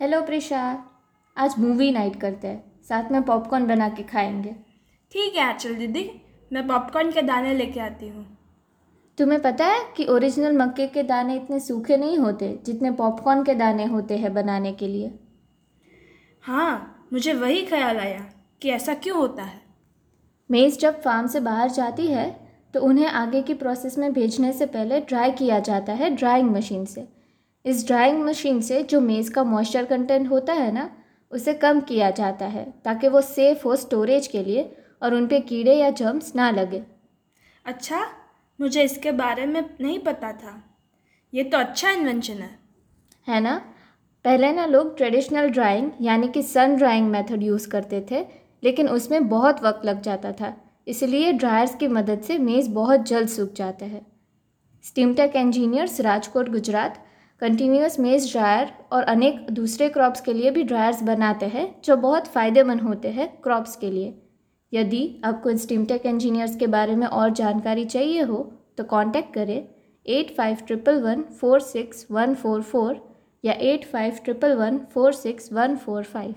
Hello Prisha आज movie night करते हैं। साथ में पॉपकॉर्न बना के खाएँगे। ठीक है आंचल दीदी मैं पॉपकॉर्न के दाने लेके आती हूँ। तुम्हें पता है कि ओरिजिनल मक्के के दाने इतने सूखे नहीं होते जितने पॉपकॉर्न के दाने होते हैं बनाने के लिए? हाँ मुझे वही ख्याल आया कि ऐसा क्यों होता है। मेज़ जब फार्म से बाहर जाती है तो उन्हें आगे की प्रोसेस में भेजने से पहले ड्राई किया जाता है ड्राइंग मशीन से। इस ड्राइंग मशीन से जो मेज़ का मॉइस्चर कंटेंट होता है ना उसे कम किया जाता है ताकि वो सेफ़ हो स्टोरेज के लिए और उन पे कीड़े या जर्म्स ना लगे। अच्छा मुझे इसके बारे में नहीं पता था। ये तो अच्छा इन्वेंशन है। है ना? पहले ना लोग ट्रेडिशनल ड्राइंग यानी कि सन ड्राइंग मेथड यूज़ करते थे लेकिन उसमें बहुत वक्त लग जाता था। इसलिए ड्रायर्स की मदद से मेज़ बहुत जल्द सूख जाता है। Steamtech engineers Rajkot Gujarat continuous maize dryer और अनेक दूसरे क्रॉप्स के लिए भी ड्रायर्स बनाते हैं, जो बहुत फ़ायदेमंद होते हैं क्रॉप्स के लिए। यदि आपको स्टीमटेक इंजीनियर्स के बारे में और जानकारी चाहिए हो तो कांटेक्ट करें eight five triple one four six one four four या eight five triple one four six one four five.